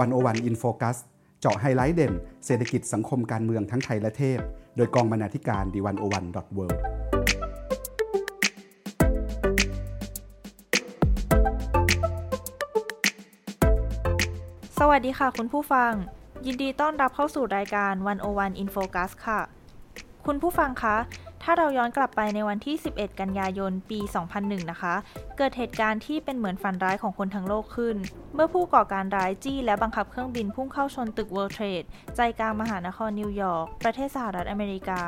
101 In Focus เจาะไฮไลท์เด่น เศรษฐกิจสังคมการเมืองทั้งไทยและเทศ โดยกองบรรณาธิการ The101.worldสวัสดีค่ะคุณผู้ฟัง ยินดีต้อนรับเข้าสู่รายการ 101 In Focus ค่ะ คุณผู้ฟังคะ ถ้าเราย้อนกลับไปในวันที่ 11 กันยายน ปี 2001 นะคะ เกิดเหตุการณ์ที่เป็นเหมือนฝันร้ายของคนทั้งโลกขึ้น เมื่อผู้ก่อการร้ายจี้และบังคับเครื่องบินพุ่งเข้าชนตึก World Trade ใจกลางมหานครนิวยอร์ก ประเทศสหรัฐอเมริกา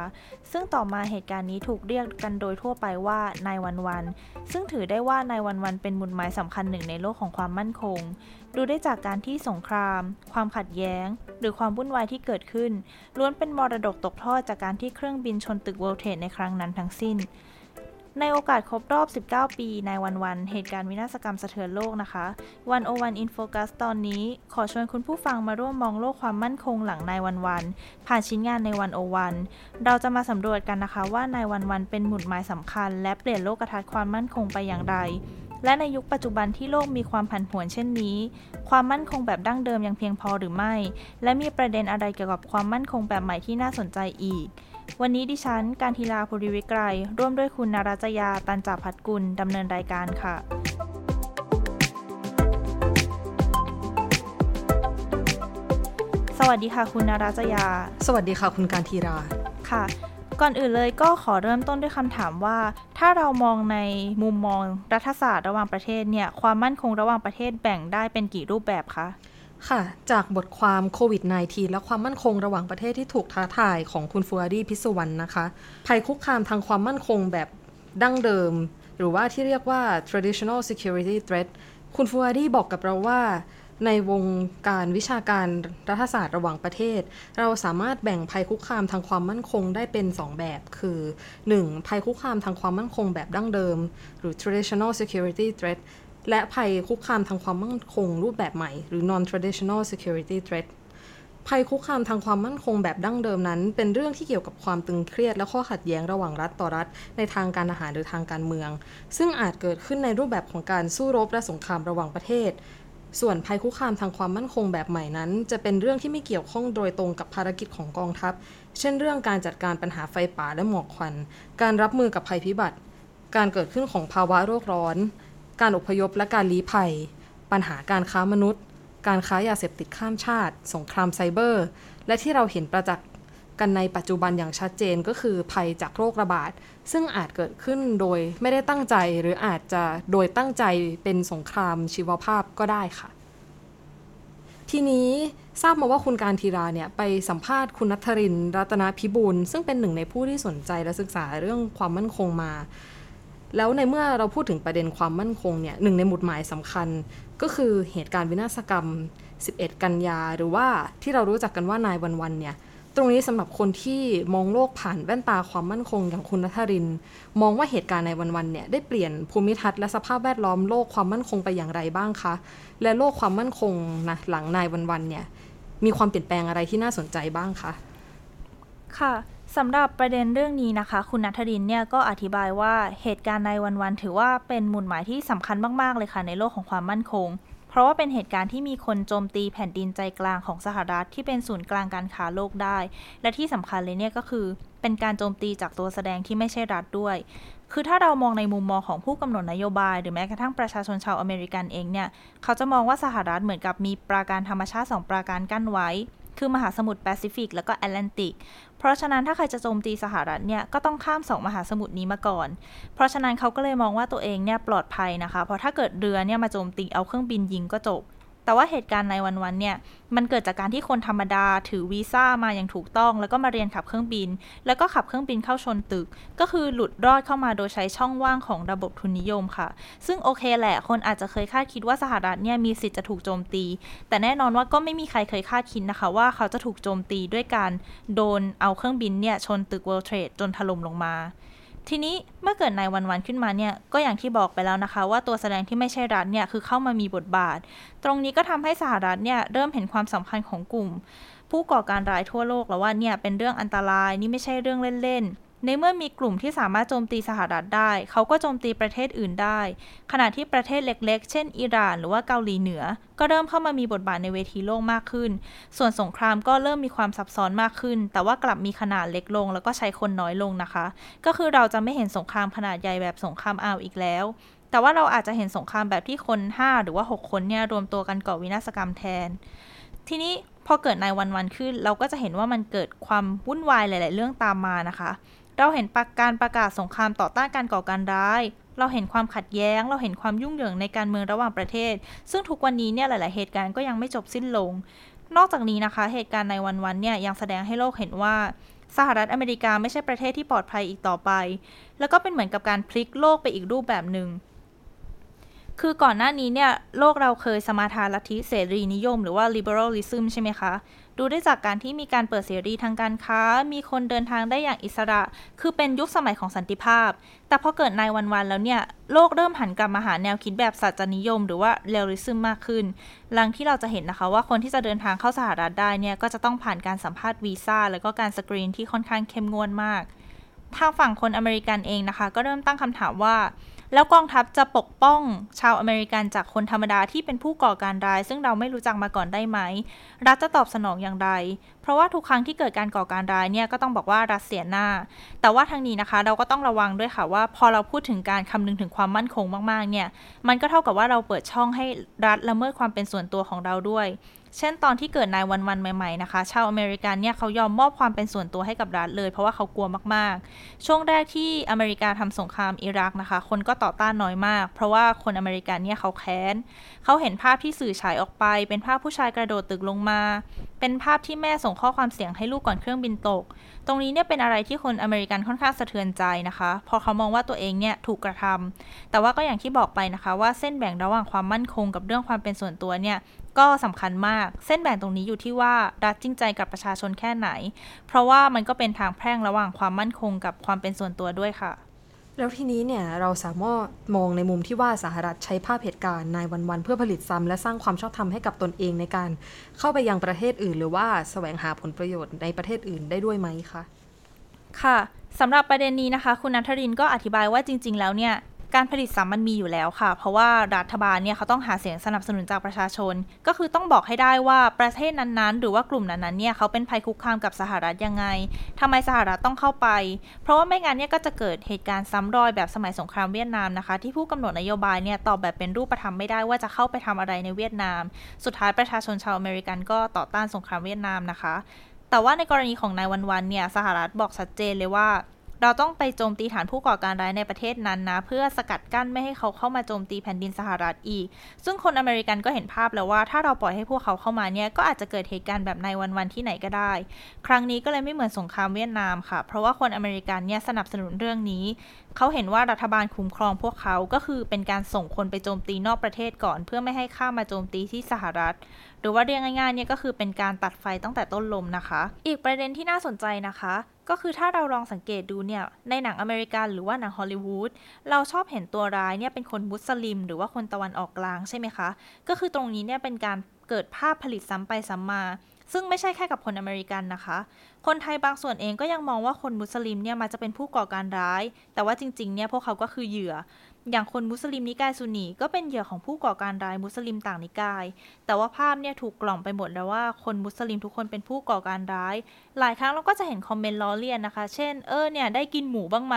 ซึ่งต่อมาเหตุการณ์นี้ถูกเรียกกันโดยทั่วไปว่านายวันวัน ซึ่งถือได้ว่านายวันวันเป็นมุนหมายสำคัญหนึ่งในโลกของความมั่นคง ดูได้จากการที่สงคราม ความขัดแย้ง หรือความวุ่นวายที่เกิดขึ้น ล้วนเป็นมรดกตกทอดจากการที่เครื่องบินชนตึก World Trade ในครั้งนั้นทั้งสิ้น ในโอกาสครบรอบ 19 ปี nine one one เหตุการณ์วินาศกรรมสะเทือนโลกนะคะ101 In Focus ตอนนี้ ขอชวนคุณผู้ฟังมาร่วมมองโลกความมั่นคงหลัง nine one one ผ่านชิ้นงานใน 101 เราจะมาสำรวจกันนะคะว่า nine one one เป็นหมุดหมายสำคัญ และเปลี่ยนโลกทัศน์ความมั่นคงไปอย่างไร และในยุคปัจจุบันที่โลกมีความผันผวนเช่นนี้ ความมั่นคงแบบดั้งเดิมยังเพียงพอหรือไม่ และมีประเด็นอะไรเกี่ยวกับความมั่นคงแบบใหม่ที่น่าสนใจอีก วันนี้ดิฉัน การทีลาภูริวิกรร่วมด้วยคุณนาราจยา ตันจ่าพัดกุล ดำเนินรายการค่ะ สวัสดีค่ะคุณนาราจยา สวัสดีค่ะคุณการทีราค่ะ ก่อนอื่นเลยก็ขอเริ่มต้นด้วยคำถามว่า ถ้าเรามองในมุมมองรัฐศาสตร์ระหว่างประเทศเนี่ย ความมั่นคงระหว่างประเทศแบ่งได้เป็นกี่รูปแบบคะ ค่ะ จากบทความโควิด -19 และความมั่นคงระหว่างประเทศที่ถูกท้าทายของคุณฟูอารีพิสุวรรณนะคะ ภัยคุกคามทางความมั่นคงแบบดั้งเดิม หรือว่าที่เรียกว่า traditional security threat คุณฟูอารีบอกกับเราว่า ในวงการวิชาการรัฐศาสตร์ระหว่างประเทศ เราสามารถแบ่งภัยคุกคามทางความมั่นคงได้เป็น 2 แบบ คือ 1. ภัยคุกคามทางความมั่นคงแบบดั้งเดิม หรือ traditional security threat และภัยคุกคามทางความมั่นคงรูปแบบใหม่ หรือ non traditional security threat ภัยคุกคามทางความมั่นคงแบบดั้งเดิมนั้น เป็นเรื่องที่เกี่ยวกับความตึงเครียดและข้อขัดแย้งระหว่างรัฐต่อรัฐ ในทางการอาหารหรือทางการเมือง ซึ่งอาจเกิดขึ้นในรูปแบบของการสู้รบและสงครามระหว่างประเทศ ส่วนภัยคุกคามทางความมั่นคงแบบใหม่นั้น จะเป็นเรื่องที่ไม่เกี่ยวข้องโดยตรงกับภารกิจของกองทัพ เช่น เรื่องการจัดการปัญหาไฟป่าและหมอกควัน การรับมือกับภัยพิบัติ การเกิดขึ้นของภาวะโรคร้อน การอพยพและการลี้ภัย ปัญหาการค้ามนุษย์ การค้ายาเสพติดข้ามชาติ สงครามไซเบอร์ และที่เราเห็นประจักษ์กันในปัจจุบันอย่างชัดเจนก็คือภัยจากโรคระบาด ซึ่งอาจเกิดขึ้นโดยไม่ได้ตั้งใจหรืออาจจะโดยตั้งใจเป็นสงครามชีวภาพก็ได้ค่ะ ทีนี้ทราบมาว่าคุณการทีราเนี่ยไปสัมภาษณ์คุณนัทรินรัตนพิบูลซึ่งเป็นหนึ่งในผู้ที่สนใจและศึกษาเรื่องความมั่นคงมา แล้วในเมื่อเราพูดถึงประเด็นความมั่นคงเนี่ยหนึ่งในหมุดหมายสำคัญ ก็คือเหตุการณ์วินาศกรรม 11 กันยา หรือว่าที่เรารู้จักกันว่านายวันวันเนี่ยตรงนี้สำหรับคนที่มองโลกผ่านแว่นตาความมั่นคงอย่างคุณนัทริน มองว่าเหตุการณ์ในวันๆเนี่ยได้เปลี่ยนภูมิทัศน์และสภาพแวดล้อมโลกความมั่นคงไปอย่างไรบ้างคะ และโลกความมั่นคงนะหลังนายวันๆเนี่ยมีความเปลี่ยนแปลงอะไรที่น่าสนใจบ้างคะ ค่ะ สำหรับประเด็นเรื่องนี้นะคะ คุณนัทรินเนี่ยก็อธิบายว่าเหตุการณ์ในวันๆถือว่าเป็นมูลหมายที่สำคัญมากๆเลยค่ะในโลกของความมั่นคง เพราะว่าเป็นเหตุการณ์ที่มีคนโจมตีแผ่นดินใจกลางของสหรัฐที่เป็นศูนย์กลางการค้าโลกได้ และที่สำคัญเลยเนี่ยก็คือ เป็นการโจมตีจากตัวแสดงที่ไม่ใช่รัฐด้วย คือถ้าเรามองในมุมมองของผู้กำหนดนโยบาย หรือแม้กระทั่งประชาชนชาวอเมริกันเองเนี่ยเขาจะมองว่าสหรัฐเหมือนกับมีปราการธรรมชาติสองปราการกั้นไว้คือมหาสมุทรแปซิฟิก แล้วก็แอตแลนติก ราะฉะนั้นถ้าใครจะโจมตีสหรัฐเนี่ยก็ต้องข้ามสองมหาสมุทรนี้มาก่อน เพราะฉะนั้นเขาก็เลยมองว่าตัวเองเนี่ยปลอดภัยนะคะ เพราะถ้าเกิดเรือเนี่ยมาโจมตีเอาเครื่องบินยิงก็จบ แต่ว่าเหตุการณ์ในวันๆเนี่ย มันเกิดจากการที่คนธรรมดาถือวีซ่ามาอย่างถูกต้อง แล้วก็มาเรียนขับเครื่องบิน แล้วก็ขับเครื่องบินเข้าชนตึก ก็คือหลุดรอดเข้ามาโดยใช้ช่องว่างของระบบทุนนิยมค่ะ ซึ่งโอเคแหละ คนอาจจะเคยคาดคิดว่าสหรัฐเนี่ยมีสิทธิ์จะถูกโจมตี แต่แน่นอนว่าก็ไม่มีใครเคยคาดคิดนะคะ ว่าเขาจะถูกโจมตีด้วยการโดนเอาเครื่องบินเนี่ยชนตึก World Trade จนถล่มลงมา ทีนี้เมื่อเกิดนายวันวันขึ้นมาเนี่ยก็อย่างที่บอกไปแล้วนะคะ ว่าตัวแสดงที่ไม่ใช่รัฐเนี่ยคือเข้ามามีบทบาท ตรงนี้ก็ทำให้สหรัฐเนี่ยเริ่มเห็นความสำคัญของกลุ่ม ผู้ก่อการร้ายทั่วโลกแล้วว่าเนี่ยเป็นเรื่องอันตรายนี่ไม่ใช่เรื่องเล่นๆ ในเมื่อมีกลุ่มที่สามารถโจมตีสหรัฐได้ เขาก็โจมตีประเทศอื่นได้ ขณะที่ประเทศเล็กๆ เช่น อิหร่าน หรือว่าเกาหลีเหนือ ก็เริ่มเข้ามามีบทบาทในเวทีโลกมากขึ้น ส่วนสงครามก็เริ่มมีความซับซ้อนมากขึ้น แต่ว่ากลับมีขนาดเล็กลง แล้วก็ใช้คนน้อยลงนะคะ ก็คือเราจะไม่เห็นสงครามขนาดใหญ่แบบสงครามอาวอีกแล้วแต่ว่าเราอาจจะเห็นสงครามแบบที่คน 5 หรือว่า 6 คนเนี่ยรวมตัวกันก่อวินาศกรรมแทน ทีนี้พอเกิดในวันวันขึ้น เราก็จะเห็นว่ามันเกิดความวุ่นวายหลาย ๆ เรื่องตามมานะคะ เราเห็นปากการประกาศสงครามต่อต้านการก่อการร้าย เราเห็นความขัดแย้ง เราเห็นความยุ่งเหยิงในการเมืองระหว่างประเทศ ซึ่งทุกวันนี้เนี่ยหลาย ๆ เหตุการณ์ก็ยังไม่จบสิ้นลง นอกจากนี้นะคะ เหตุการณ์ในวันวันเนี่ยยังแสดงให้โลกเห็นว่าสหรัฐอเมริกาไม่ใช่ประเทศที่ปลอดภัยอีกต่อไป แล้วก็เป็นเหมือนกับการพลิกโลกไปอีกรูปแบบหนึ่ง คือก่อนหน้านี้เนี่ยโลกเราเคยสมาทานลัทธิเสรีนิยม หรือว่า liberalism ใช่ไหมคะ ดูได้จากการที่มีการเปิดเสรีทางการค้า มีคนเดินทางได้อย่างอิสระ คือเป็นยุคสมัยของสันติภาพ แต่พอเกิด nine one one แล้วเนี่ย โลกเริ่มหันกลับมาหาแนวคิดแบบสัจนิยม หรือว่า realism มากขึ้น อย่างที่เราจะเห็นนะคะว่าคนที่จะเดินทางเข้าสหรัฐได้เนี่ย ก็จะต้องผ่านการสัมภาษณ์วีซ่าแล้วก็การสกรีนที่ค่อนข้างเข้มงวดมาก ทางฝั่งคนอเมริกันเองนะคะ ก็เริ่มตั้งคำถามว่า แล้วกองทัพจะปกป้องชาวอเมริกันจากคนธรรมดาที่เป็นผู้ก่อการร้าย ซึ่งเราไม่รู้จักมาก่อนได้ไหม รัฐจะตอบสนองอย่างไร เพราะว่าทุกครั้งที่เกิดการก่อการร้ายเนี่ยก็ต้องบอกว่ารัฐเสียหน้า แต่ว่าทางนี้นะคะ เราก็ต้องระวังด้วยค่ะว่า พอเราพูดถึงการคำนึงถึงความมั่นคงมากๆเนี่ย มันก็เท่ากับว่าเราเปิดช่องให้รัฐละเมิดความเป็นส่วนตัวของเราด้วย เช่นตอนที่เกิดนายวันวันใหม่ๆนะคะ ชาวอเมริกันเนี่ยเขายอมมอบความเป็นส่วนตัวให้กับรัฐเลย เพราะว่าเขากลัวมากๆ ช่วงแรกที่อเมริกาทำสงครามอิรักนะคะ คนก็ต่อต้านน้อยมาก เพราะว่าคนอเมริกันเนี่ยเขาแค้น เขาเห็นภาพที่สื่อฉายออกไป เป็นภาพผู้ชายกระโดดตึกลงมา เป็นภาพที่แม่ส่งข้อความเสียงให้ลูกก่อนเครื่องบินตก ตรงนี้เนี่ยเป็นอะไรที่คนอเมริกันค่อนข้างสะเทือนใจนะคะพราะเขามองว่าตัวเองเนี่ยถูกกระทำแต่ว่าก็อย่างที่บอกไปนะคะว่าเส้นแบ่งระหว่างความมั่นคงกับเรื่องความเป็นส่วนตัวเนี่ย ก็สำคัญมาก เส้นแบ่งตรงนี้อยู่ที่ว่ารัฐจริงใจกับประชาชนแค่ไหน เพราะว่ามันก็เป็นทางแพร่งระหว่างความมั่นคงกับความเป็นส่วนตัวด้วยค่ะ แล้วทีนี้เนี่ยเราสามารถมองในมุมที่ว่าสหรัฐใช้ภาพเหตุการณ์นายวันๆเพื่อผลิตซ้ำและสร้างความชอบธรรมให้กับตนเองในการเข้าไปยังประเทศอื่น หรือว่าแสวงหาผลประโยชน์ในประเทศอื่นได้ด้วยไหมคะค่ะสำหรับประเด็นนี้นะคะ คุณนัทรินก็อธิบายว่าจริง ๆ แล้วเนี่ย การผลิตซ้ำมันมีอยู่แล้วค่ะ เพราะว่ารัฐบาลเนี่ยเขาต้องหาเสียงสนับสนุนจากประชาชน ก็คือต้องบอกให้ได้ว่าประเทศนั้นๆ หรือว่ากลุ่มนั้นๆเนี่ยเขาเป็นภัยคุกคามกับสหรัฐยังไงทำไมสหรัฐต้องเข้าไป เพราะว่าไม่งั้นเนี่ยก็จะเกิดเหตุการณ์ซ้ำรอยแบบสมัยสงครามเวียดนามนะคะ ที่ผู้กำหนดนโยบายเนี่ยตอบแบบเป็นรูปธรรมไม่ได้ว่าจะเข้าไปทำอะไรในเวียดนาม สุดท้ายประชาชนชาวอเมริกันก็ต่อต้านสงครามเวียดนามนะคะ แต่ว่าในกรณีของ nine one one เนี่ยสหรัฐบอกชัดเจนเลยว่า เราต้องไปโจมตีฐานผู้ก่อการร้ายในประเทศนั้นนะ เพื่อสกัดกั้นไม่ให้เขาเข้ามาโจมตีแผ่นดินสหรัฐอีก ซึ่งคนอเมริกันก็เห็นภาพแล้วว่า ถ้าเราปล่อยให้พวกเขาเข้ามาเนี่ยก็อาจจะเกิดเหตุการณ์แบบ nine one one ที่ไหนก็ได้ ครั้งนี้ก็เลยไม่เหมือนสงครามเวียดนามค่ะ เพราะว่าคนอเมริกันเนี่ยสนับสนุนเรื่องนี้ เขาเห็นว่ารัฐบาลคุ้มครองพวกเขาก็คือเป็นการส่งคนไปโจมตีนอกประเทศก่อน เพื่อไม่ให้ข้ามาโจมตีที่สหรัฐหรือว่าเรียกง่ายๆเนี่ยก็คือเป็นการตัดไฟตั้งแต่ต้นลมนะคะ อีกประเด็นที่น่าสนใจนะคะ ก็คือถ้าเราลองสังเกตดูเนี่ย ในหนังอเมริกันหรือว่าหนังฮอลลีวูดเราชอบเห็นตัวร้ายเนี่ยเป็นคนมุสลิม หรือว่าคนตะวันออกกลางใช่ไหมคะ ก็คือตรงนี้เนี่ยเป็นการเกิดภาพผลิตซ้ำไปซ้ำมา ซึ่งไม่ใช่แค่กับคนอเมริกันนะคะ คนไทยบางส่วนเองก็ยังมองว่าคนมุสลิมเนี่ยมักจะเป็นผู้ก่อการร้าย แต่ว่าจริงๆเนี่ยพวกเขาก็คือเหยื่อ อย่างคนมุสลิมนิกายซุนนีก็เป็นเหยื่อของผู้ก่อการร้ายมุสลิมต่างนิกาย แต่ว่าภาพเนี่ยถูกกล่อมไปหมดแล้วว่าคนมุสลิมทุกคนเป็นผู้ก่อการร้าย หลายครั้งเราก็จะเห็นคอมเมนต์ล้อเลียนนะคะ เช่น เออเนี่ยได้กินหมูบ้างไหม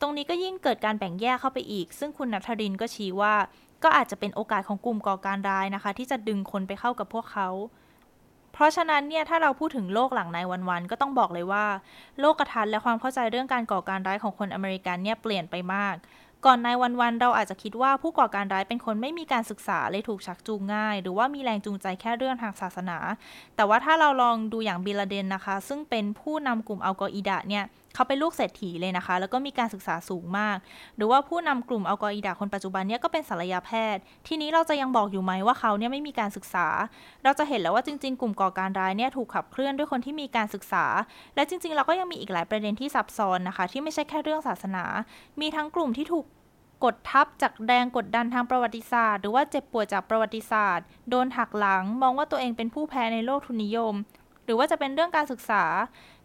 ตรงนี้ก็ยิ่งเกิดการแบ่งแยกเข้าไปอีก ซึ่งคุณนัทรินก็ชี้ว่า ก็อาจจะเป็นโอกาสของกลุ่มก่อการร้ายนะคะ ที่จะดึงคนไปเข้ากับพวกเขาเพราะฉะนั้นเนี่ยถ้าเราพูดถึงโลกหลังในวันๆ ก็ต้องบอกเลยว่า โลกทัศน์และความเข้าใจเรื่องการก่อการร้ายของคนอเมริกันเนี่ยเปลี่ยนไปมาก ก่อนในวันๆเราอาจจะคิดว่าผู้ก่อการร้ายเป็นคนไม่มีการศึกษาเลยถูกชักจูงง่าย หรือว่ามีแรงจูงใจแค่เรื่องทางศาสนา แต่ว่าถ้าเราลองดูอย่างบิลาเดนนะคะ ซึ่งเป็นผู้นำกลุ่มอัลกออิดะเนี่ย เขาเป็นลูกเศรษฐีเลยนะคะ แล้วก็มีการศึกษาสูงมาก หรือว่าผู้นำกลุ่มอัลกออิดะคนปัจจุบันเนี่ยก็เป็นศัลยแพทย์ ทีนี้เราจะยังบอกอยู่ไหมว่าเขาเนี่ยไม่มีการศึกษา เราจะเห็นแล้วว่าจริง ๆ กลุ่มก่อการร้ายเนี่ยถูกขับเคลื่อนด้วยคนที่มีการศึกษา และจริง ๆ เราก็ยังมีอีกหลายประเด็นที่ซับซ้อนนะคะ ที่ไม่ใช่แค่เรื่องศาสนา มีทั้งกลุ่มที่ถูกกดทับจากแรงกดดันทางประวัติศาสตร์ หรือว่าเจ็บปวดจากประวัติศาสตร์ โดนหักหลัง มองว่าตัวเองเป็นผู้แพ้ในโลกทุนนิยม หรือว่าจะเป็นเรื่องการศึกษา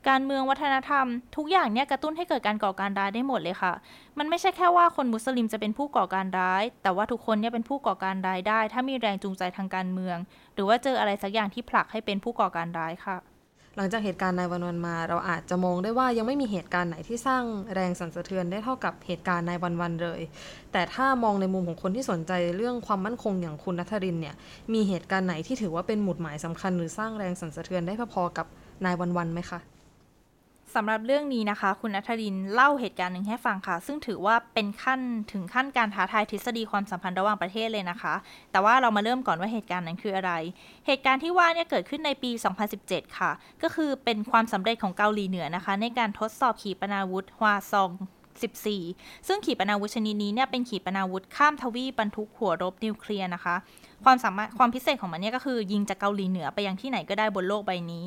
การเมืองวัฒนธรรม ทุกอย่างเนี่ยกระตุ้นให้เกิดการก่อการร้ายได้หมดเลยค่ะ มันไม่ใช่แค่ว่าคนมุสลิมจะเป็นผู้ก่อการร้าย แต่ว่าทุกคนเนี่ยเป็นผู้ก่อการร้ายได้ ถ้ามีแรงจูงใจทางการเมือง หรือว่าเจออะไรสักอย่างที่ผลักให้เป็นผู้ก่อการร้ายค่ะ หลังจากเหตุการณ์ในวันวันมา เราอาจจะมองได้ว่ายังไม่มีเหตุการณ์ไหนที่สร้างแรงสั่นสะเทือนได้เท่ากับเหตุการณ์ในวันวันเลย แต่ถ้ามองในมุมของคนที่สนใจเรื่องความมั่นคงอย่างคุณนัทรินเนี่ยมีเหตุการณ์ไหนที่ถือว่าเป็นหมุดหมายสำคัญ หรือสร้างแรงสั่นสะเทือนได้พอๆกับนายวันวันไหมคะ สำหรับเรื่องนี้นะคะ คุณนัทรินเล่าเหตุการณ์หนึ่งให้ฟังค่ะ ซึ่งถือว่าเป็นขั้นถึงขั้นการท้าทายทฤษฎีความสัมพันธ์ระหว่างประเทศเลยนะคะ แต่ว่าเรามาเริ่มก่อนว่าเหตุการณ์นั้นคืออะไร เหตุการณ์ที่ว่าเนี่ยเกิดขึ้นในปี 2017 ค่ะ ก็คือเป็นความสำเร็จของเกาหลีเหนือนะคะ ในการทดสอบขีปนาวุธฮวาซอง 14 ซึ่งขีปนาวุธชนิดนี้เนี่ยเป็นขีปนาวุธข้ามทวีปบรรทุกหัวรบนิวเคลียร์นะคะ ความสามารถความพิเศษของมันเนี่ยก็คือยิงจากเกาหลีเหนือไปยังที่ไหนก็ได้บนโลกใบนี้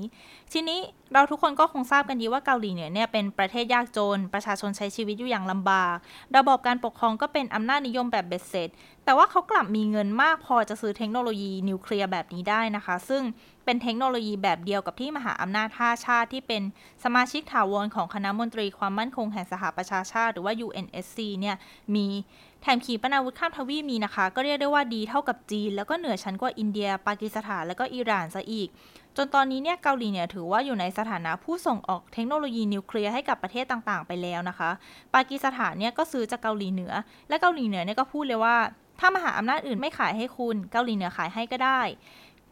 ทีนี้เราทุกคนก็คงทราบกันดีว่าเกาหลีเหนือเนี่ยเป็นประเทศยากจน ประชาชนใช้ชีวิตอยู่อย่างลำบาก ระบบการปกครองก็เป็นอำนาจนิยมแบบเบ็ดเสร็จ แต่ว่าเขากลับมีเงินมากพอจะซื้อเทคโนโลยีนิวเคลียร์แบบนี้ได้นะคะ ซึ่ง เป็นเทคโนโลยีแบบเดียวกับที่มหาอำนาจท่าชาติที่เป็นสมาชิกถาวรของคณะมนตรีความมั่นคงแห่งสหประชาชาติ หรือว่า UNSC เนี่ยมีแถมขีปนาวุธข้ามทวีปมีนะคะ ก็เรียกได้ว่าดีเท่ากับจีน แล้วก็เหนือชั้นกว่าอินเดีย ปากีสถาน แล้วก็อิหร่านซะอีก จนตอนนี้เนี่ยเกาหลีเนี่ยถือว่าอยู่ในสถานะผู้ส่งออกเทคโนโลยีนิวเคลียร์ให้กับประเทศต่างๆ ไปแล้วนะคะ ปากีสถานเนี่ยก็ซื้อจากเกาหลีเหนือ และเกาหลีเหนือเนี่ยก็พูดเลยว่าถ้ามหาอำนาจอื่นไม่ขายให้คุณ เกาหลีเหนือขายให้ก็ได้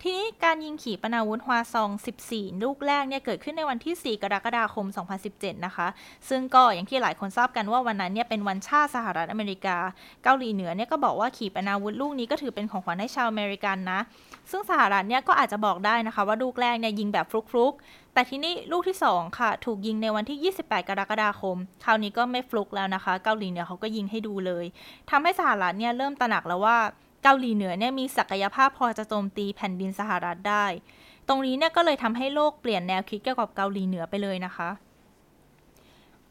ทีนี้การยิงขีปนาวุธฮวาซอง 14 ลูกแรกเนี่ยเกิดขึ้นในวันที่ 4 กรกฎาคม 2017 นะคะ ซึ่งก็อย่างที่หลายคนทราบกันว่าวันนั้นเนี่ยเป็นวันชาติสหรัฐอเมริกา เกาหลีเหนือเนี่ยก็บอกว่าขีปนาวุธลูกนี้ก็ถือเป็นของขวัญให้ชาวอเมริกันนะ ซึ่งสหรัฐเนี่ยก็อาจจะบอกได้นะคะว่าลูกแรกเนี่ยยิงแบบฟลุกๆ แต่ทีนี้ลูกที่ 2 ค่ะ ถูกยิงในวันที่ 28 กรกฎาคม คราวนี้ก็ไม่ฟลุกแล้วนะคะ เกาหลีเหนือเขาก็ยิงให้ดูเลยทำให้สหรัฐเนี่ยเริ่มตระหนักแล้วว่า เกาหลีเหนือเนี่ยมีศักยภาพพอจะโจมตีแผ่นดินสหรัฐได้ ตรงนี้เนี่ยก็เลยทำให้โลกเปลี่ยนแนวคิดเกี่ยวกับเกาหลีเหนือไปเลยนะคะ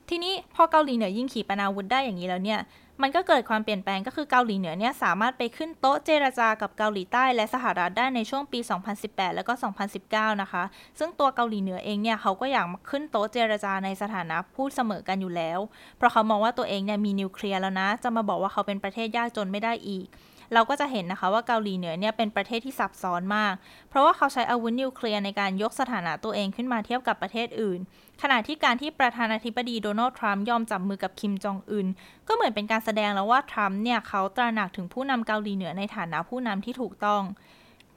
ทีนี้พอเกาหลีเหนือยิ่งขีปนาวุธได้อย่างนี้แล้วเนี่ยมันก็เกิดความเปลี่ยนแปลงก็คือเกาหลีเหนือเนี่ยสามารถไปขึ้นโต๊ะเจรจากับเกาหลีใต้และสหรัฐได้ในช่วงปี 2018 แล้วก็ 2019 นะคะ ซึ่งตัวเกาหลีเหนือเองเนี่ยเขาก็อยากขึ้นโต๊ะเจรจาในสถานะพูดเสมอกันอยู่แล้ว เพราะเขามองว่าตัวเองเนี่ยมีนิวเคลียร์แล้วนะ จะมาบอกว่าเขาเป็นประเทศยากจนไม่ได้อีก เราก็จะเห็นนะคะว่าเกาหลีเหนือเนี่ยเป็นประเทศที่ซับซ้อนมาก เพราะว่าเขาใช้อาวุธนิวเคลียร์ในการยกสถานะตัวเองขึ้นมาเทียบกับประเทศอื่น ขณะที่การที่ประธานาธิบดีโดนัลด์ทรัมป์ยอมจับมือกับคิมจองอึนก็เหมือนเป็นการแสดงแล้วว่าทรัมป์เนี่ยเขาตระหนักถึงผู้นำเกาหลีเหนือในฐานะผู้นำที่ถูกต้อง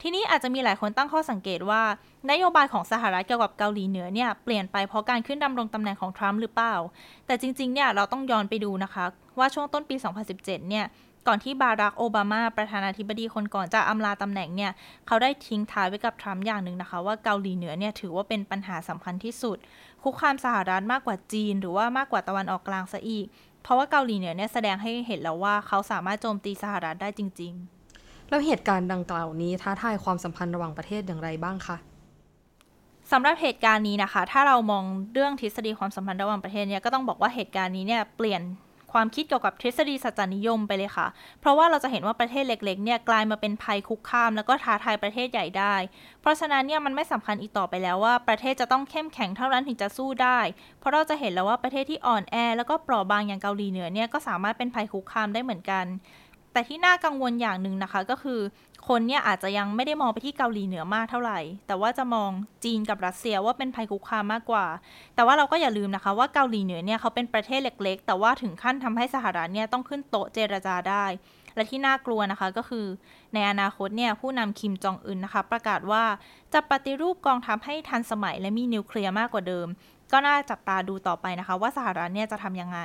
ทีนี้อาจจะมีหลายคนตั้งข้อสังเกตว่า นโยบายของสหรัฐเกี่ยวกับเกาหลีเหนือเนี่ยเปลี่ยนไปเพราะการขึ้นดำรงตำแหน่งของทรัมป์หรือเปล่า แต่จริงๆเนี่ยเราต้องย้อนไปดูนะคะ ว่าช่วงต้นปี 2017 เนี่ย ก่อนที่บารักโอบามาประธานาธิบดีคนก่อนจะอำลาตำแหน่งเนี่ยเขาได้ทิ้งท้ายไว้กับทรัมป์อย่างหนึ่งนะคะ ว่าเกาหลีเหนือเนี่ยถือว่าเป็นปัญหาสำคัญที่สุด คุกคามสหรัฐมากกว่าจีน หรือว่ามากกว่าตะวันออกกลางซะอีก เพราะว่าเกาหลีเหนือเนี่ยแสดงให้เห็นแล้วว่าเขาสามารถโจมตีสหรัฐได้จริง ๆ แล้วเหตุการณ์ดังกล่าวนี้ท้าทายความสัมพันธ์ระหว่างประเทศอย่างไรบ้างคะสำหรับเหตุการณ์นี้นะคะ ถ้าเรามองเรื่องทฤษฎีความสัมพันธ์ระหว่างประเทศเนี่ยก็ต้องบอกว่าเหตุการณ์นี้เนี่ยเปลี่ยน ความคิดเกี่ยวกับทฤษฎีสัจจนิยมไปเลยค่ะ เพราะว่าเราจะเห็นว่าประเทศเล็กๆเนี่ยกลายมาเป็นภัยคุกคาม แล้วก็ท้าทายประเทศใหญ่ได้ เพราะฉะนั้นเนี่ยมันไม่สำคัญอีกต่อไปแล้วว่าประเทศจะต้องเข้มแข็งเท่านั้นถึงจะสู้ได้ เพราะเราจะเห็นแล้วว่าประเทศที่อ่อนแอ แล้วก็เปราะบางอย่างเกาหลีเหนือเนี่ยก็สามารถเป็นภัยคุกคามได้เหมือนกัน แต่ที่น่ากังวลอย่างหนึ่งนะคะ ก็คือคนเนี่ยอาจจะยังไม่ได้มองไปที่เกาหลีเหนือมากเท่าไหร่ แต่ว่าจะมองจีนกับรัสเซียว่าเป็นภัยคุกคามมากกว่า แต่ว่าเราก็อย่าลืมนะคะว่าเกาหลีเหนือเนี่ยเขาเป็นประเทศเล็ก ๆ แต่ว่าถึงขั้นทำให้สหรัฐเนี่ยต้องขึ้นโต๊ะเจรจาได้ และที่น่ากลัวนะคะก็คือ ในอนาคตเนี่ยผู้นำคิมจองอึนนะคะ ประกาศว่าจะปฏิรูปกองทัพให้ทันสมัยและมีนิวเคลียร์มากกว่าเดิม ก็น่าจับตาดูต่อไปนะคะ ว่าสหรัฐเนี่ยจะทำยังไง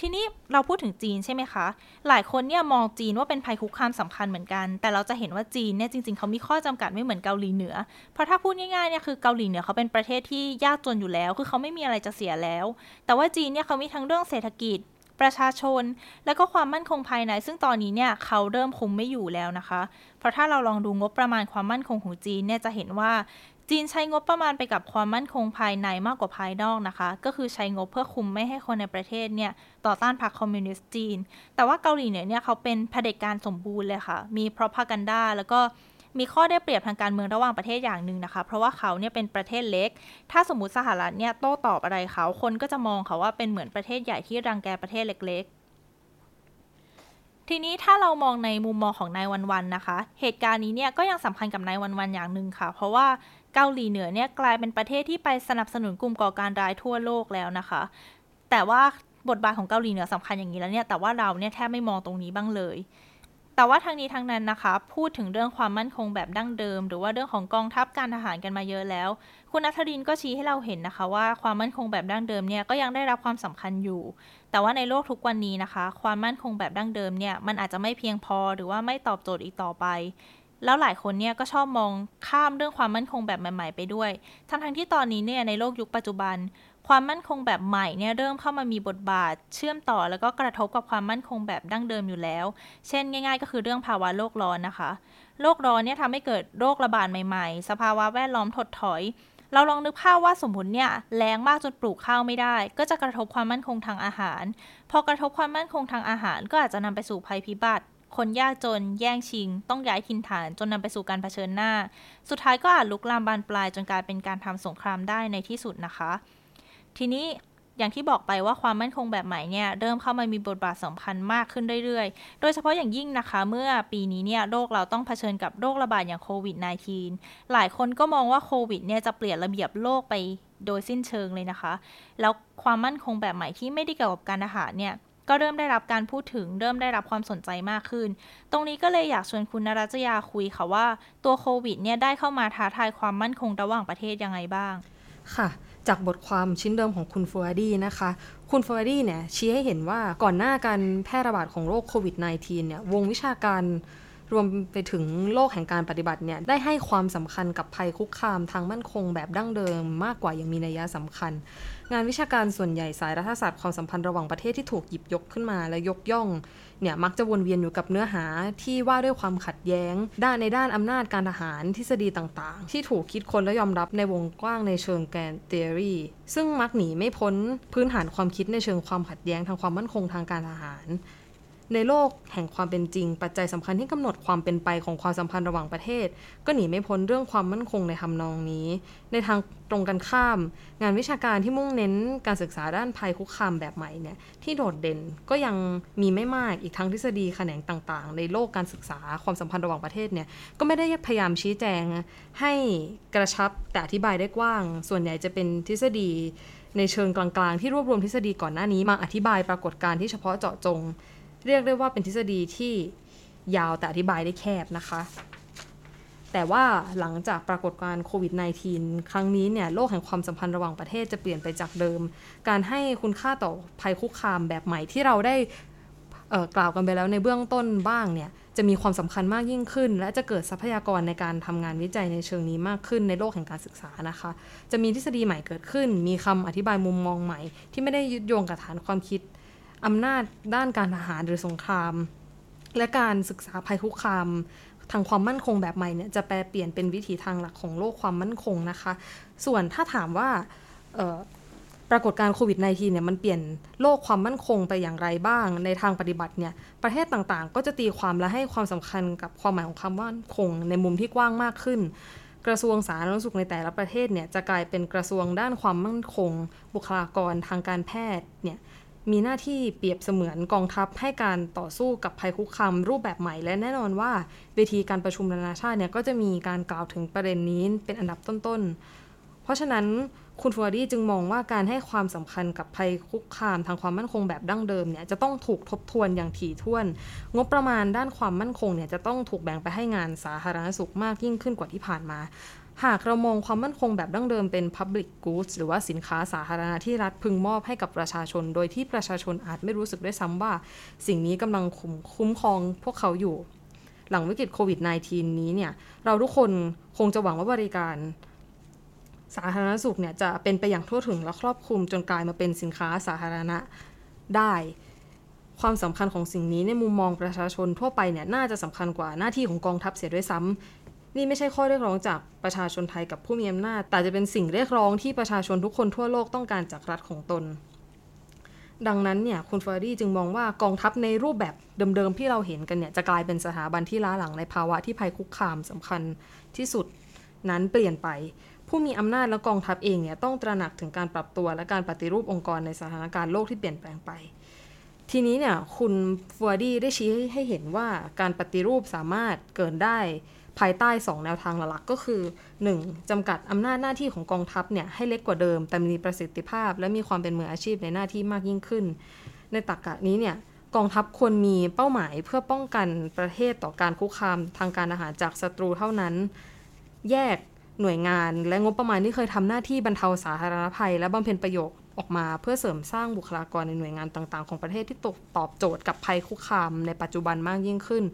ทีนี้เราพูดถึงจีนใช่ไหมคะ หลายคนเนี่ยมองจีนว่าเป็นภัยคุกคามสำคัญเหมือนกัน แต่เราจะเห็นว่าจีนเนี่ยจริงๆเขามีข้อจำกัดไม่เหมือนเกาหลีเหนือ เพราะถ้าพูดง่ายๆเนี่ยคือเกาหลีเหนือเขาเป็นประเทศที่ยากจนอยู่แล้ว คือเขาไม่มีอะไรจะเสียแล้ว แต่ว่าจีนเนี่ยเขามีทั้งเรื่องเศรษฐกิจประชาชน แล้วก็ความมั่นคงภายใน ซึ่งตอนนี้เนี่ยเขาเริ่มคุมไม่อยู่แล้วนะคะ เพราะถ้าเราลองดูงบประมาณความมั่นคงของจีนเนี่ยจะเห็นว่า จีนใช้งบประมาณไปกับความมั่นคงภายในมากกว่าภายนอกนะคะ ก็คือใช้งบเพื่อคุมไม่ให้คนในประเทศเนี่ยต่อต้านพรรคคอมมิวนิสต์จีน แต่ว่าเกาหลีเหนือเนี่ยเขาเป็นเผด็จการสมบูรณ์เลยค่ะ มีพรอพากันดาแล้วก็มีข้อได้เปรียบทางการเมืองระหว่างประเทศอย่างหนึ่งนะคะ เพราะว่าเขาเนี่ยเป็นประเทศเล็ก ถ้าสมมติสหรัฐเนี่ยโต้ตอบอะไรเขา คนก็จะมองเขาว่าเป็นเหมือนประเทศใหญ่ที่รังแกประเทศเล็กๆทีนี้ถ้าเรามองในมุมมองของนายวันวันนะคะ เหตุการณ์นี้เนี่ยก็ยังสำคัญกับนายวันวันอย่างหนึ่งค่ะ เพราะว่า เกาหลีเหนือเนี่ยกลายเป็นประเทศที่ไปสนับสนุนกลุ่มก่อการร้ายทั่วโลกแล้วนะคะ แต่ว่าบทบาทของเกาหลีเหนือสำคัญอย่างนี้แล้วเนี่ย แต่ว่าเราเนี่ยแทบไม่มองตรงนี้บ้างเลย แต่ว่าทางนี้ทางนั้นนะคะ พูดถึงเรื่องความมั่นคงแบบดั้งเดิม หรือว่าเรื่องของกองทัพการทหารกันมาเยอะแล้ว คุณนัทรินก็ชี้ให้เราเห็นนะคะ ว่าความมั่นคงแบบดั้งเดิมเนี่ยก็ยังได้รับความสำคัญอยู่ แต่ว่าในโลกทุกวันนี้นะคะ ความมั่นคงแบบดั้งเดิมเนี่ยมันอาจจะไม่เพียงพอหรือว่าไม่ตอบโจทย์อีกต่อไป แล้วหลายคนเนี่ยก็ชอบมองข้ามเรื่องความมั่นคงแบบใหม่ๆไปด้วย ทั้งทั้งที่ตอนนี้เนี่ยในโลกยุคปัจจุบัน ความมั่นคงแบบใหม่เนี่ยเริ่มเข้ามามีบทบาท เชื่อมต่อแล้วก็กระทบกับความมั่นคงแบบดั้งเดิมอยู่แล้ว เช่นง่ายๆ ก็คือเรื่องภาวะโลกร้อนนะคะ โลกร้อนเนี่ยทำให้เกิดโรคระบาดใหม่ๆ สภาวะแวดล้อมถดถอย เราลองนึกภาพว่าสมมติเนี่ยแรงมากจนปลูกข้าวไม่ได้ ก็จะกระทบความมั่นคงทางอาหาร พอกระทบความมั่นคงทางอาหาร ก็อาจจะนำไปสู่ภัยพิบัติ คนยากจนแย่งชิง ต้องย้ายถิ่นฐานจนนำไปสู่การเผชิญหน้า สุดท้ายก็อาจลุกลามบานปลายจนกลายเป็นการทำสงครามได้ในที่สุดนะคะ ทีนี้อย่างที่บอกไปว่าความมั่นคงแบบใหม่เนี่ยเริ่มเข้ามามีบทบาทสำคัญมากขึ้นเรื่อยๆ โดยเฉพาะอย่างยิ่งนะคะ เมื่อปีนี้เนี่ยโลกเราต้องเผชิญกับโรคระบาดอย่างโควิด -19 หลายคนก็มองว่าโควิดเนี่ยจะเปลี่ยนระเบียบโลกไปโดยสิ้นเชิงเลยนะคะ แล้วความมั่นคงแบบใหม่ที่ไม่ได้เกี่ยวกับการทหารเนี่ย ก็เริ่มได้รับการพูดถึง เริ่มได้รับความสนใจมากขึ้น ตรงนี้ก็เลยอยากชวนคุณนรัจยาคุยค่ะว่าตัวโควิดเนี่ยได้เข้ามาท้าทายความมั่นคงระหว่างประเทศยังไงบ้าง ค่ะ จากบทความชิ้นเดิมของคุณฟัวดี้นะคะคุณฟัวดี้เนี่ยชี้ให้เห็นว่าก่อนหน้าการแพร่ระบาดของโรคโควิด -19 เนี่ยวงวิชาการรวมไปถึงโลกแห่งการปฏิบัติเนี่ยได้ให้ความสำคัญกับภัยคุกคามทางมั่นคงแบบดั้งเดิมมากกว่ายังมีนัยยะสำคัญ งานวิชาการส่วนใหญ่สายรัฐศาสตร์ความสัมพันธ์ระหว่างประเทศที่ถูกหยิบยกขึ้นมาและยกย่องเนี่ยมักจะวนเวียนอยู่กับเนื้อหาที่ว่าด้วยความขัดแย้ง ด้านในด้านอำนาจการทหารทฤษฎีต่างๆ ที่ถูกคิดค้นและยอมรับในวงกว้างในเชิงแกนเทอรีซึ่งมักหนีไม่พ้นพื้นฐานความคิดในเชิงความขัดแย้งทางความมั่นคงทางการทหาร ในโลกแห่งความเป็นจริง ปัจจัยสำคัญที่กำหนดความเป็นไปของความสัมพันธ์ระหว่างประเทศ ก็หนีไม่พ้นเรื่องความมั่นคงในทำนองนี้ ในทางตรงกันข้าม งานวิชาการที่มุ่งเน้นการศึกษาด้านภัยคุกคามแบบใหม่เนี่ยที่โดดเด่นก็ยังมีไม่มากอีกทั้งทฤษฎีแขนงต่างๆ ในโลกการศึกษาความสัมพันธ์ระหว่างประเทศเนี่ยก็ไม่ได้พยายามชี้แจงให้กระชับแต่อธิบายได้กว้าง ส่วนใหญ่จะเป็นทฤษฎีในเชิงกลางๆ ที่รวบรวมทฤษฎีก่อนหน้านี้มาอธิบายปรากฏการณ์ที่เฉพาะเจาะจง เรียกได้ว่าเป็นทฤษฎีที่ยาวแต่อธิบายได้แคบนะคะ แต่ว่าหลังจากปรากฏการณ์โควิด -19 ครั้งนี้เนี่ยโลกแห่งความสัมพันธ์ระหว่างประเทศจะเปลี่ยนไปจากเดิม การให้คุณค่าต่อภัยคุกคามแบบใหม่ที่เราได้กล่าวกันไปแล้วในเบื้องต้นบ้างเนี่ยจะมีความสำคัญมากยิ่งขึ้น และจะเกิดทรัพยากรในการทำงานวิจัยในเชิงนี้มากขึ้นในโลกแห่งการศึกษานะคะ จะมีทฤษฎีใหม่เกิดขึ้น มีคำอธิบายมุมมองใหม่ ที่ไม่ได้ยึดโยงกับฐานความคิด อำนาจด้านการทหารหรือสงคราม และการศึกษาภัยคุกคามทางความมั่นคงแบบใหม่เนี่ยจะแปลเปลี่ยนเป็นวิถีทางหลักของโลกความมั่นคงนะคะ ส่วนถ้าถามว่าปรากฏการโควิด -19 เนี่ยมันเปลี่ยนโลกความมั่นคงไปอย่างไรบ้าง ในทางปฏิบัติเนี่ยประเทศต่างๆ ก็จะตีความและให้ความสำคัญกับความหมายของคำว่าคง ในมุมที่กว้างมากขึ้น กระทรวงสาธารณสุขในแต่ละประเทศเนี่ยจะกลายเป็นกระทรวงด้านความมั่นคง บุคลากรทางการแพทย์เนี่ย มีหน้าที่เปรียบเสมือนกองทัพให้การต่อสู้กับภัยคุกคามรูปแบบใหม่ และแน่นอนว่าเวทีการประชุมนานาชาติเนี่ยก็จะมีการกล่าวถึงประเด็นนี้เป็นอันดับต้นๆ เพราะฉะนั้นคุณฟัวดี้จึงมองว่าการให้ความสำคัญกับภัยคุกคามทางความมั่นคงแบบดั้งเดิมเนี่ยจะต้องถูกทบทวนอย่างถี่ถ้วน งบประมาณด้านความมั่นคงเนี่ยจะต้องถูกแบ่งไปให้งานสาธารณสุขมากยิ่งขึ้นกว่าที่ผ่านมา หากเรามองความมั่นคงแบบดั้งเดิมเป็น Public Goods หรือว่าสินค้าสาธารณะที่รัฐพึงมอบให้กับประชาชน โดยที่ประชาชนอาจไม่รู้สึกด้วยซ้ำว่า สิ่งนี้กำลังคุ้มครองพวกเขาอยู่ หลังวิกฤตโควิด -19 นี้เนี่ย เราทุกคนคงจะหวังว่าบริการ สาธารณสุขเนี่ยจะเป็นไปอย่างทั่วถึงและครอบคลุมจนกลายมาเป็นสินค้าสาธารณะได้ ความสำคัญของสิ่งนี้ในมุมมองประชาชนทั่วไปเนี่ยน่าจะสำคัญกว่าหน้าที่ของกองทัพเสียด้วยซ้ำ นี่ไม่ใช่ข้อเรียกร้องจากประชาชนไทยกับผู้มีอำนาจ แต่จะเป็นสิ่งเรียกร้องที่ประชาชนทุกคนทั่วโลกต้องการจากรัฐของตน ดังนั้นเนี่ยคุณเฟอร์ดี้จึงมองว่ากองทัพในรูปแบบเดิมๆที่เราเห็นกันเนี่ยจะกลายเป็นสถาบันที่ล้าหลังในภาวะที่ภัยคุกคามสำคัญที่สุดนั้นเปลี่ยนไป ผู้มีอำนาจและกองทัพเองเนี่ยต้องตระหนักถึงการปรับตัวและการปฏิรูปองค์กรในสถานการณ์โลกที่เปลี่ยนแปลงไปทีนี้เนี่ยคุณฟัวดี้ได้ชี้ให้เห็นว่าการปฏิรูปสามารถเกิดได้ ภายใต้ 2 แนวทางหลักก็คือ 1. จำกัดอำนาจหน้าที่ของกองทัพเนี่ยให้เล็กกว่าเดิม แต่มีประสิทธิภาพ และมีความเป็นมืออาชีพในหน้าที่มากยิ่งขึ้น ในตรรกะนี้เนี่ยกองทัพควรมีเป้าหมายเพื่อป้องกันประเทศต่อการคุกคามทางการอาหารจากศัตรูเท่านั้น แยกหน่วยงานและงบประมาณที่เคยทำหน้าที่บรรเทาสาธารณภัย และบำเพ็ญประโยชน์ออกมาเพื่อเสริมสร้างบุคลากรในหน่วยงานต่าง ๆ ของประเทศที่ตอบโจทย์กับภัยคุกคามในปัจจุบันมากยิ่งขึ้น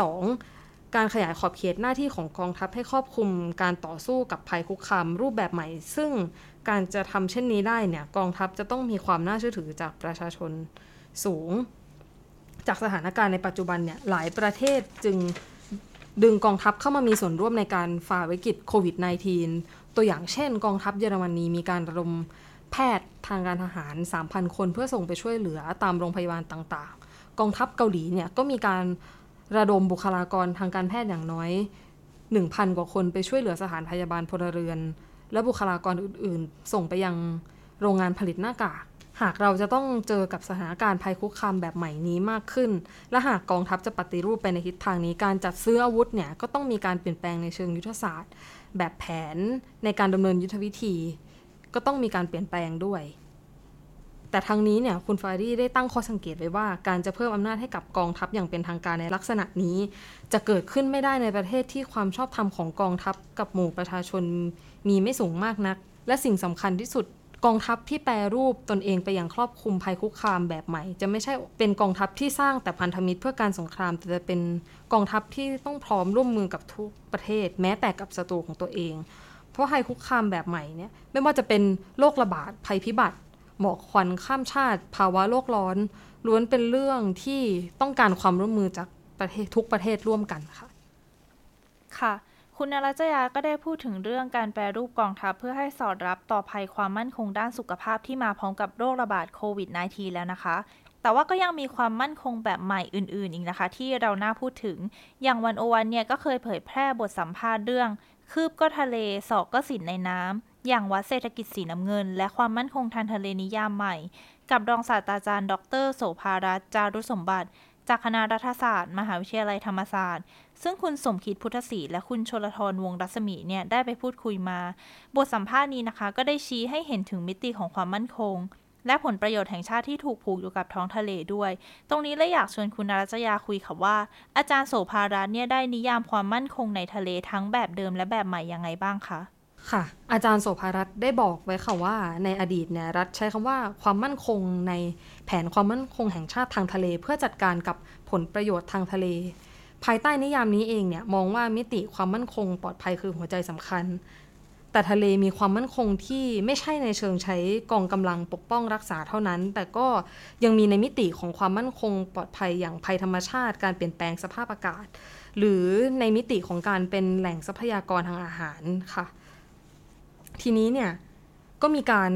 2. การขยายขอบเขตหน้าที่ของกองทัพให้ครอบคลุมการต่อสู้กับภัยคุกคามรูปแบบใหม่ ซึ่งการจะทำเช่นนี้ได้เนี่ยกองทัพจะต้องมีความน่าเชื่อถือจากประชาชนสูง จากสถานการณ์ในปัจจุบันเนี่ยหลายประเทศจึงดึงกองทัพเข้ามามีส่วนร่วมในการฝ่าวิกฤตโควิด -19 ตัวอย่างเช่น กองทัพเยอรมนีมีการระดมแพทย์ทางการทหาร 3,000 คนเพื่อส่งไปช่วยเหลือตามโรงพยาบาลต่างๆ กองทัพเกาหลีเนี่ยก็มีการ ระดมบุคลากรทางการแพทย์อย่างน้อย 1,000 กว่าคนไปช่วยเหลือสถานพยาบาลพลเรือน และบุคลากรอื่นๆ ส่งไปยังโรงงานผลิตหน้ากาก หากเราจะต้องเจอกับสถานการณ์ภัยคุกคามแบบใหม่นี้มากขึ้น และหากกองทัพจะปฏิรูปไปในทิศทางนี้การจัดซื้ออาวุธเนี่ยก็ต้องมีการเปลี่ยนแปลงในเชิงยุทธศาสตร์ แบบแผนในการดำเนินยุทธวิธี ก็ต้องมีการเปลี่ยนแปลงด้วย แต่ทางนี้เนี่ยคุณฟารีได้ตั้งข้อสังเกตไว้ว่า การจะเพิ่มอำนาจให้กับกองทัพอย่างเป็นทางการในลักษณะนี้ จะเกิดขึ้นไม่ได้ในประเทศที่ความชอบธรรมของกองทัพกับหมู่ประชาชนมีไม่สูงมากนัก และสิ่งสำคัญที่สุดกองทัพที่แปรรูปตนเองไปอย่างครอบคลุมภัยคุกคามแบบใหม่ จะไม่ใช่เป็นกองทัพที่สร้างแต่พันธมิตรเพื่อการสงครามแต่จะเป็นกองทัพที่ต้องพร้อมร่วมมือกับทุกประเทศ แม้แต่กับศัตรูของตัวเอง เพราะภัยคุกคามแบบใหม่เนี่ยไม่ว่าจะเป็นโรคระบาดภัยพิบัติ หมอกควันข้ามชาติ ภาวะโลกร้อน ล้วนเป็นเรื่องที่ต้องการความร่วมมือจากประเทศทุกประเทศร่วมกันค่ะ ค่ะคุณนรัจยาก็ได้พูดถึงเรื่องการแปรรูปกองทัพเพื่อให้สอดรับต่อภัยความมั่นคงด้านสุขภาพที่มาพร้อมกับโรคระบาดโควิด -19 แล้วนะคะ แต่ว่าก็ยังมีความมั่นคงแบบใหม่อื่นๆ อีกนะคะ ที่เราน่าพูดถึง อย่างวันโอวันเนี่ยก็เคยเผยแพร่บทสัมภาษณ์เรื่อง คืบก็ทะเล ศอกก็สินในน้ำ อย่างวัดเศรษฐกิจสีน้ำเงิน และความมั่นคงทางทะเลนิยามใหม่ กับรองศาสตราจารย์ ดร โสภารัตจารุสมบัติ จากคณะรัฐศาสตร์ มหาวิทยาลัยธรรมศาสตร์ ซึ่งคุณสมคิดพุทธศรีและคุณชลทรวงรัศมีเนี่ยได้ไปพูดคุยมา บทสัมภาษณ์นี้นะคะ ก็ได้ชี้ให้เห็นถึงมิติของความมั่นคง และผลประโยชน์แห่งชาติที่ถูกผูกอยู่กับท้องทะเลด้วย ตรงนี้เลยอยากชวนคุณนรัจยาคุยค่ะว่า อาจารย์โสภารัตเนี่ยได้นิยามความมั่นคงในทะเลทั้งแบบเดิมและแบบใหม่ยังไงบ้างคะ ค่ะ อาจารย์โสภารัตน์ได้บอกไว้ค่ะว่า ในอดีตเนี่ยรัฐใช้คำว่าความมั่นคงในแผนความมั่นคงแห่งชาติทางทะเล เพื่อจัดการกับผลประโยชน์ทางทะเล ภายใต้นิยามนี้เองเนี่ยมองว่ามิติความมั่นคงปลอดภัยคือหัวใจสำคัญ แต่ทะเลมีความมั่นคงที่ไม่ใช่ในเชิงใช้กองกำลังปกป้องรักษาเท่านั้น แต่ก็ยังมีในมิติของความมั่นคงปลอดภัยอย่างภัยธรรมชาติ การเปลี่ยนแปลงสภาพอากาศ หรือในมิติของการเป็นแหล่งทรัพยากรทางอาหารค่ะ ทีนี้เนี่ยก็มีการ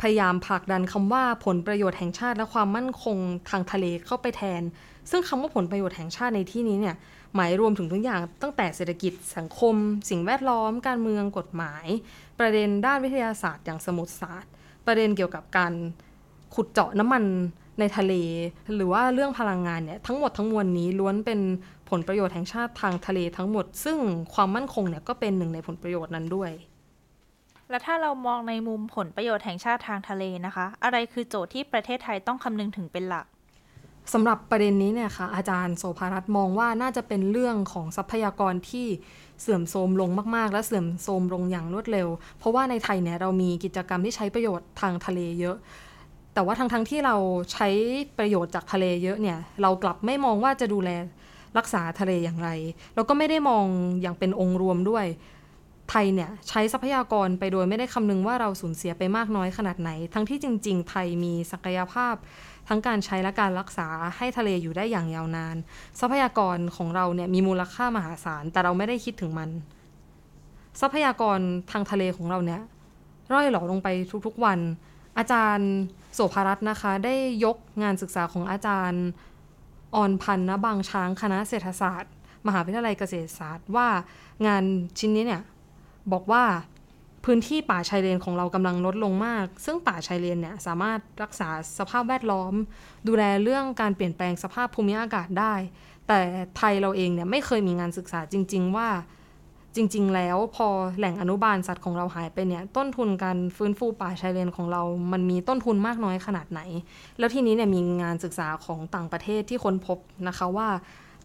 พยายามผลักดันคำว่าผลประโยชน์แห่งชาติและความมั่นคงทางทะเลเข้าไปแทน ซึ่งคำว่าผลประโยชน์แห่งชาติในที่นี้เนี่ยหมายรวมถึงทุกอย่างตั้งแต่เศรษฐกิจสังคม สิ่งแวดล้อม การเมืองกฎหมาย ประเด็นด้านวิทยาศาสตร์ อย่างสมุทรศาสตร์ ประเด็นเกี่ยวกับการขุดเจาะน้ำมันในทะเล หรือว่าเรื่องพลังงานเนี่ยทั้งหมดทั้งมวลนี้ล้วนเป็นผลประโยชน์แห่งชาติทางทะเลทั้งหมด ซึ่งความมั่นคงเนี่ยก็เป็นหนึ่งในผลประโยชน์นั้นด้วย และถ้าเรามองในมุมผลประโยชน์แห่งชาติทางทะเลนะคะ อะไรคือโจทย์ที่ประเทศไทยต้องคำนึงถึงเป็นหลักสำหรับประเด็นนี้เนี่ยค่ะอาจารย์โสภารัตน์มองว่าน่าจะเป็นเรื่องของทรัพยากรที่เสื่อมโทรมลงมาก ๆ และเสื่อมโทรมลงอย่างรวดเร็ว เพราะว่าในไทยเนี่ยเรามีกิจกรรมที่ใช้ประโยชน์ทางทะเลเยอะ แต่ว่าทั้งๆทที่เราใช้ประโยชน์จากทะเลเยอะเนี่ยเรากลับไม่มองว่าจะดูแลรักษาทะเลอย่างไร แล้วก็ไม่ได้มองอย่างเป็นองค์รวมด้วย ไทยเนี่ยใช้ทรัพยากรไปโดยไม่ได้คำนึงว่าเราสูญเสียไปมากน้อยขนาดไหน ทั้งที่จริง ๆ ไทยมีศักยภาพ ทั้งการใช้และการรักษาให้ทะเลอยู่ได้อย่างยาวนาน ทรัพยากรของเราเนี่ยมีมูลค่ามหาศาล แต่เราไม่ได้คิดถึงมัน ทรัพยากรทางทะเลของเราเนี่ยร่อยหลอลงไปทุกๆวัน อาจารย์โสภรัตน์นะคะ ได้ยกงานศึกษาของอาจารย์อ่อนพันธ์ณบางช้างคณะเศรษฐศาสตร์ มหาวิทยาลัยเกษตรศาสตร์ว่างานชิ้นนี้เนี่ย บอกว่าพื้นที่ป่าชายเลนของเรากำลังลดลงมาก ซึ่งป่าชายเลนเนี่ยสามารถรักษาสภาพแวดล้อม ดูแลเรื่องการเปลี่ยนแปลงสภาพภูมิอากาศได้ แต่ไทยเราเองเนี่ยไม่เคยมีงานศึกษาจริง ๆ ว่าจริง ๆ แล้วพอแหล่งอนุบาลสัตว์ของเราหายไปเนี่ยต้นทุนการฟื้นฟูป่าชายเลนของเรา มันมีต้นทุนมากน้อยขนาดไหน แล้วทีนี้เนี่ยมีงานศึกษาของต่างประเทศที่ค้นพบนะคะว่า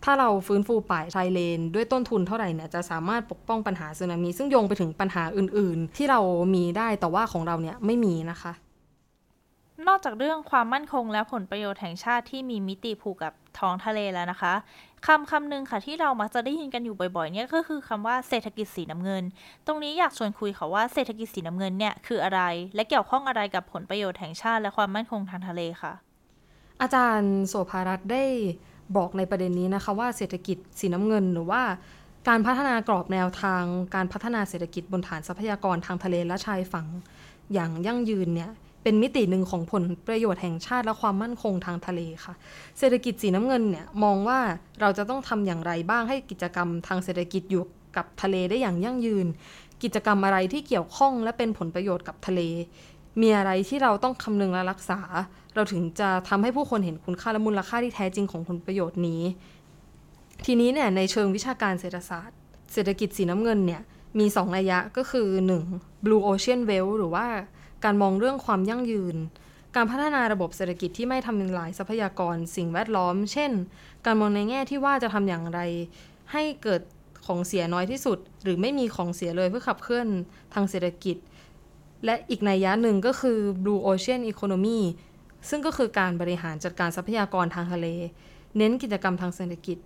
ถ้าเราฟื้นฟูป่าชายเลน ด้วยต้นทุนเท่าไหร่เนี่ยจะสามารถปกป้องปัญหาสึนามิ ซึ่งโยงไปถึงปัญหาอื่น ๆ ที่เรามีได้แต่ว่าของเราเนี่ยไม่มีนะคะ นอกจากเรื่องความมั่นคงและผลประโยชน์แห่งชาติที่มีมิติผูกกับท้องทะเลแล้วนะคะคำคำหนึ่งค่ะที่เรามักจะได้ยินกันอยู่บ่อยๆเนี่ยก็คือคำว่าเศรษฐกิจสีน้ำเงิน ตรงนี้อยากชวนคุยค่ะว่าเศรษฐกิจสีน้ำเงินเนี่ยคืออะไร และเกี่ยวข้องอะไรกับผลประโยชน์แห่งชาติ และความมั่นคงทางทะเลค่ะ อาจารย์โสภารัตน์ได้ บอกในประเด็นนี้นะคะว่าเศรษฐกิจสีน้ำเงินหรือว่าการพัฒนากรอบแนวทางการพัฒนาเศรษฐกิจบนฐานทรัพยากรทางทะเลและชายฝั่งอย่างยั่งยืนเนี่ยเป็นมิติหนึ่งของผลประโยชน์แห่งชาติและความมั่นคงทางทะเลค่ะ เศรษฐกิจสีน้ำเงินเนี่ยมองว่าเราจะต้องทำอย่างไรบ้างให้กิจกรรมทางเศรษฐกิจอยู่กับทะเลได้อย่างยั่งยืน กิจกรรมอะไรที่เกี่ยวข้องและเป็นผลประโยชน์กับทะเล มีอะไรที่เราต้องคำนึงและรักษา เราถึงจะทำให้ผู้คนเห็นคุณค่าและมูลค่าที่แท้จริงของผลประโยชน์นี้ ทีนี้เนี่ยในเชิงวิชาการเศรษฐศาสตร์ เศรษฐกิจสีน้ำเงินเนี่ยมี2นัยยะก็คือ 1. Blue Ocean Wealth หรือว่าการมองเรื่องความยั่งยืน การพัฒนาระบบเศรษฐกิจที่ไม่ทำลายทรัพยากรสิ่งแวดล้อม เช่น การมองในแง่ที่ว่าจะทำอย่างไร ให้เกิดของเสียน้อยที่สุด หรือไม่มีของเสียเลยเพื่อขับเคลื่อนทางเศรษฐกิจ และอีกในยยะหนึ่งก็คือ Blue Ocean Economy ซึ่งก็คือการบริหารจัดการทรัพยากรทางทะเล เน้นกิจกรรมทางเศรษฐกิจ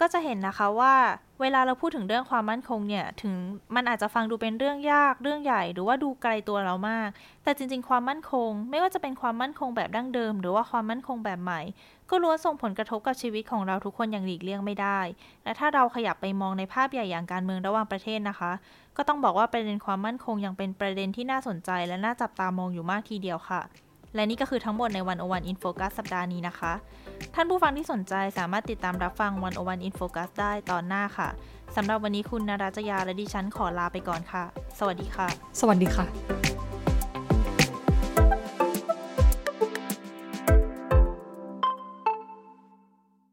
ก็จะเห็นนะคะว่าเวลาเราพูดถึงเรื่องความมั่นคงเนี่ยถึงมันอาจจะฟังดูเป็นเรื่องยากเรื่องใหญ่ หรือว่าดูไกลตัวเรามาก แต่จริง ๆ ความมั่นคง ไม่ว่าจะเป็นความมั่นคงแบบดั้งเดิม หรือว่าความมั่นคงแบบใหม่ ก็ล้วนส่งผลกระทบกับชีวิตของเราทุกคนอย่างหลีกเลี่ยงไม่ได้ และถ้าเราขยับไปมองในภาพใหญ่อย่างการเมืองระหว่างประเทศนะคะ ก็ต้องบอกว่าประเด็นความมั่นคงยังเป็นประเด็นที่น่าสนใจ และน่าจับตามองอยู่มากทีเดียวค่ะ และนี่ก็คือทั้งหมดในวันโอวันอินโฟกัสสัปดาห์นี้นะคะ ท่านผู้ฟังที่สนใจสามารถติดตามรับฟังวันโอวันอินโฟกัสได้ตอนหน้าค่ะสำหรับวันนี้คุณนาราจยาและดิฉันขอลาไปก่อนค่ะ สวัสดีค่ะ สวัสดีค่ะ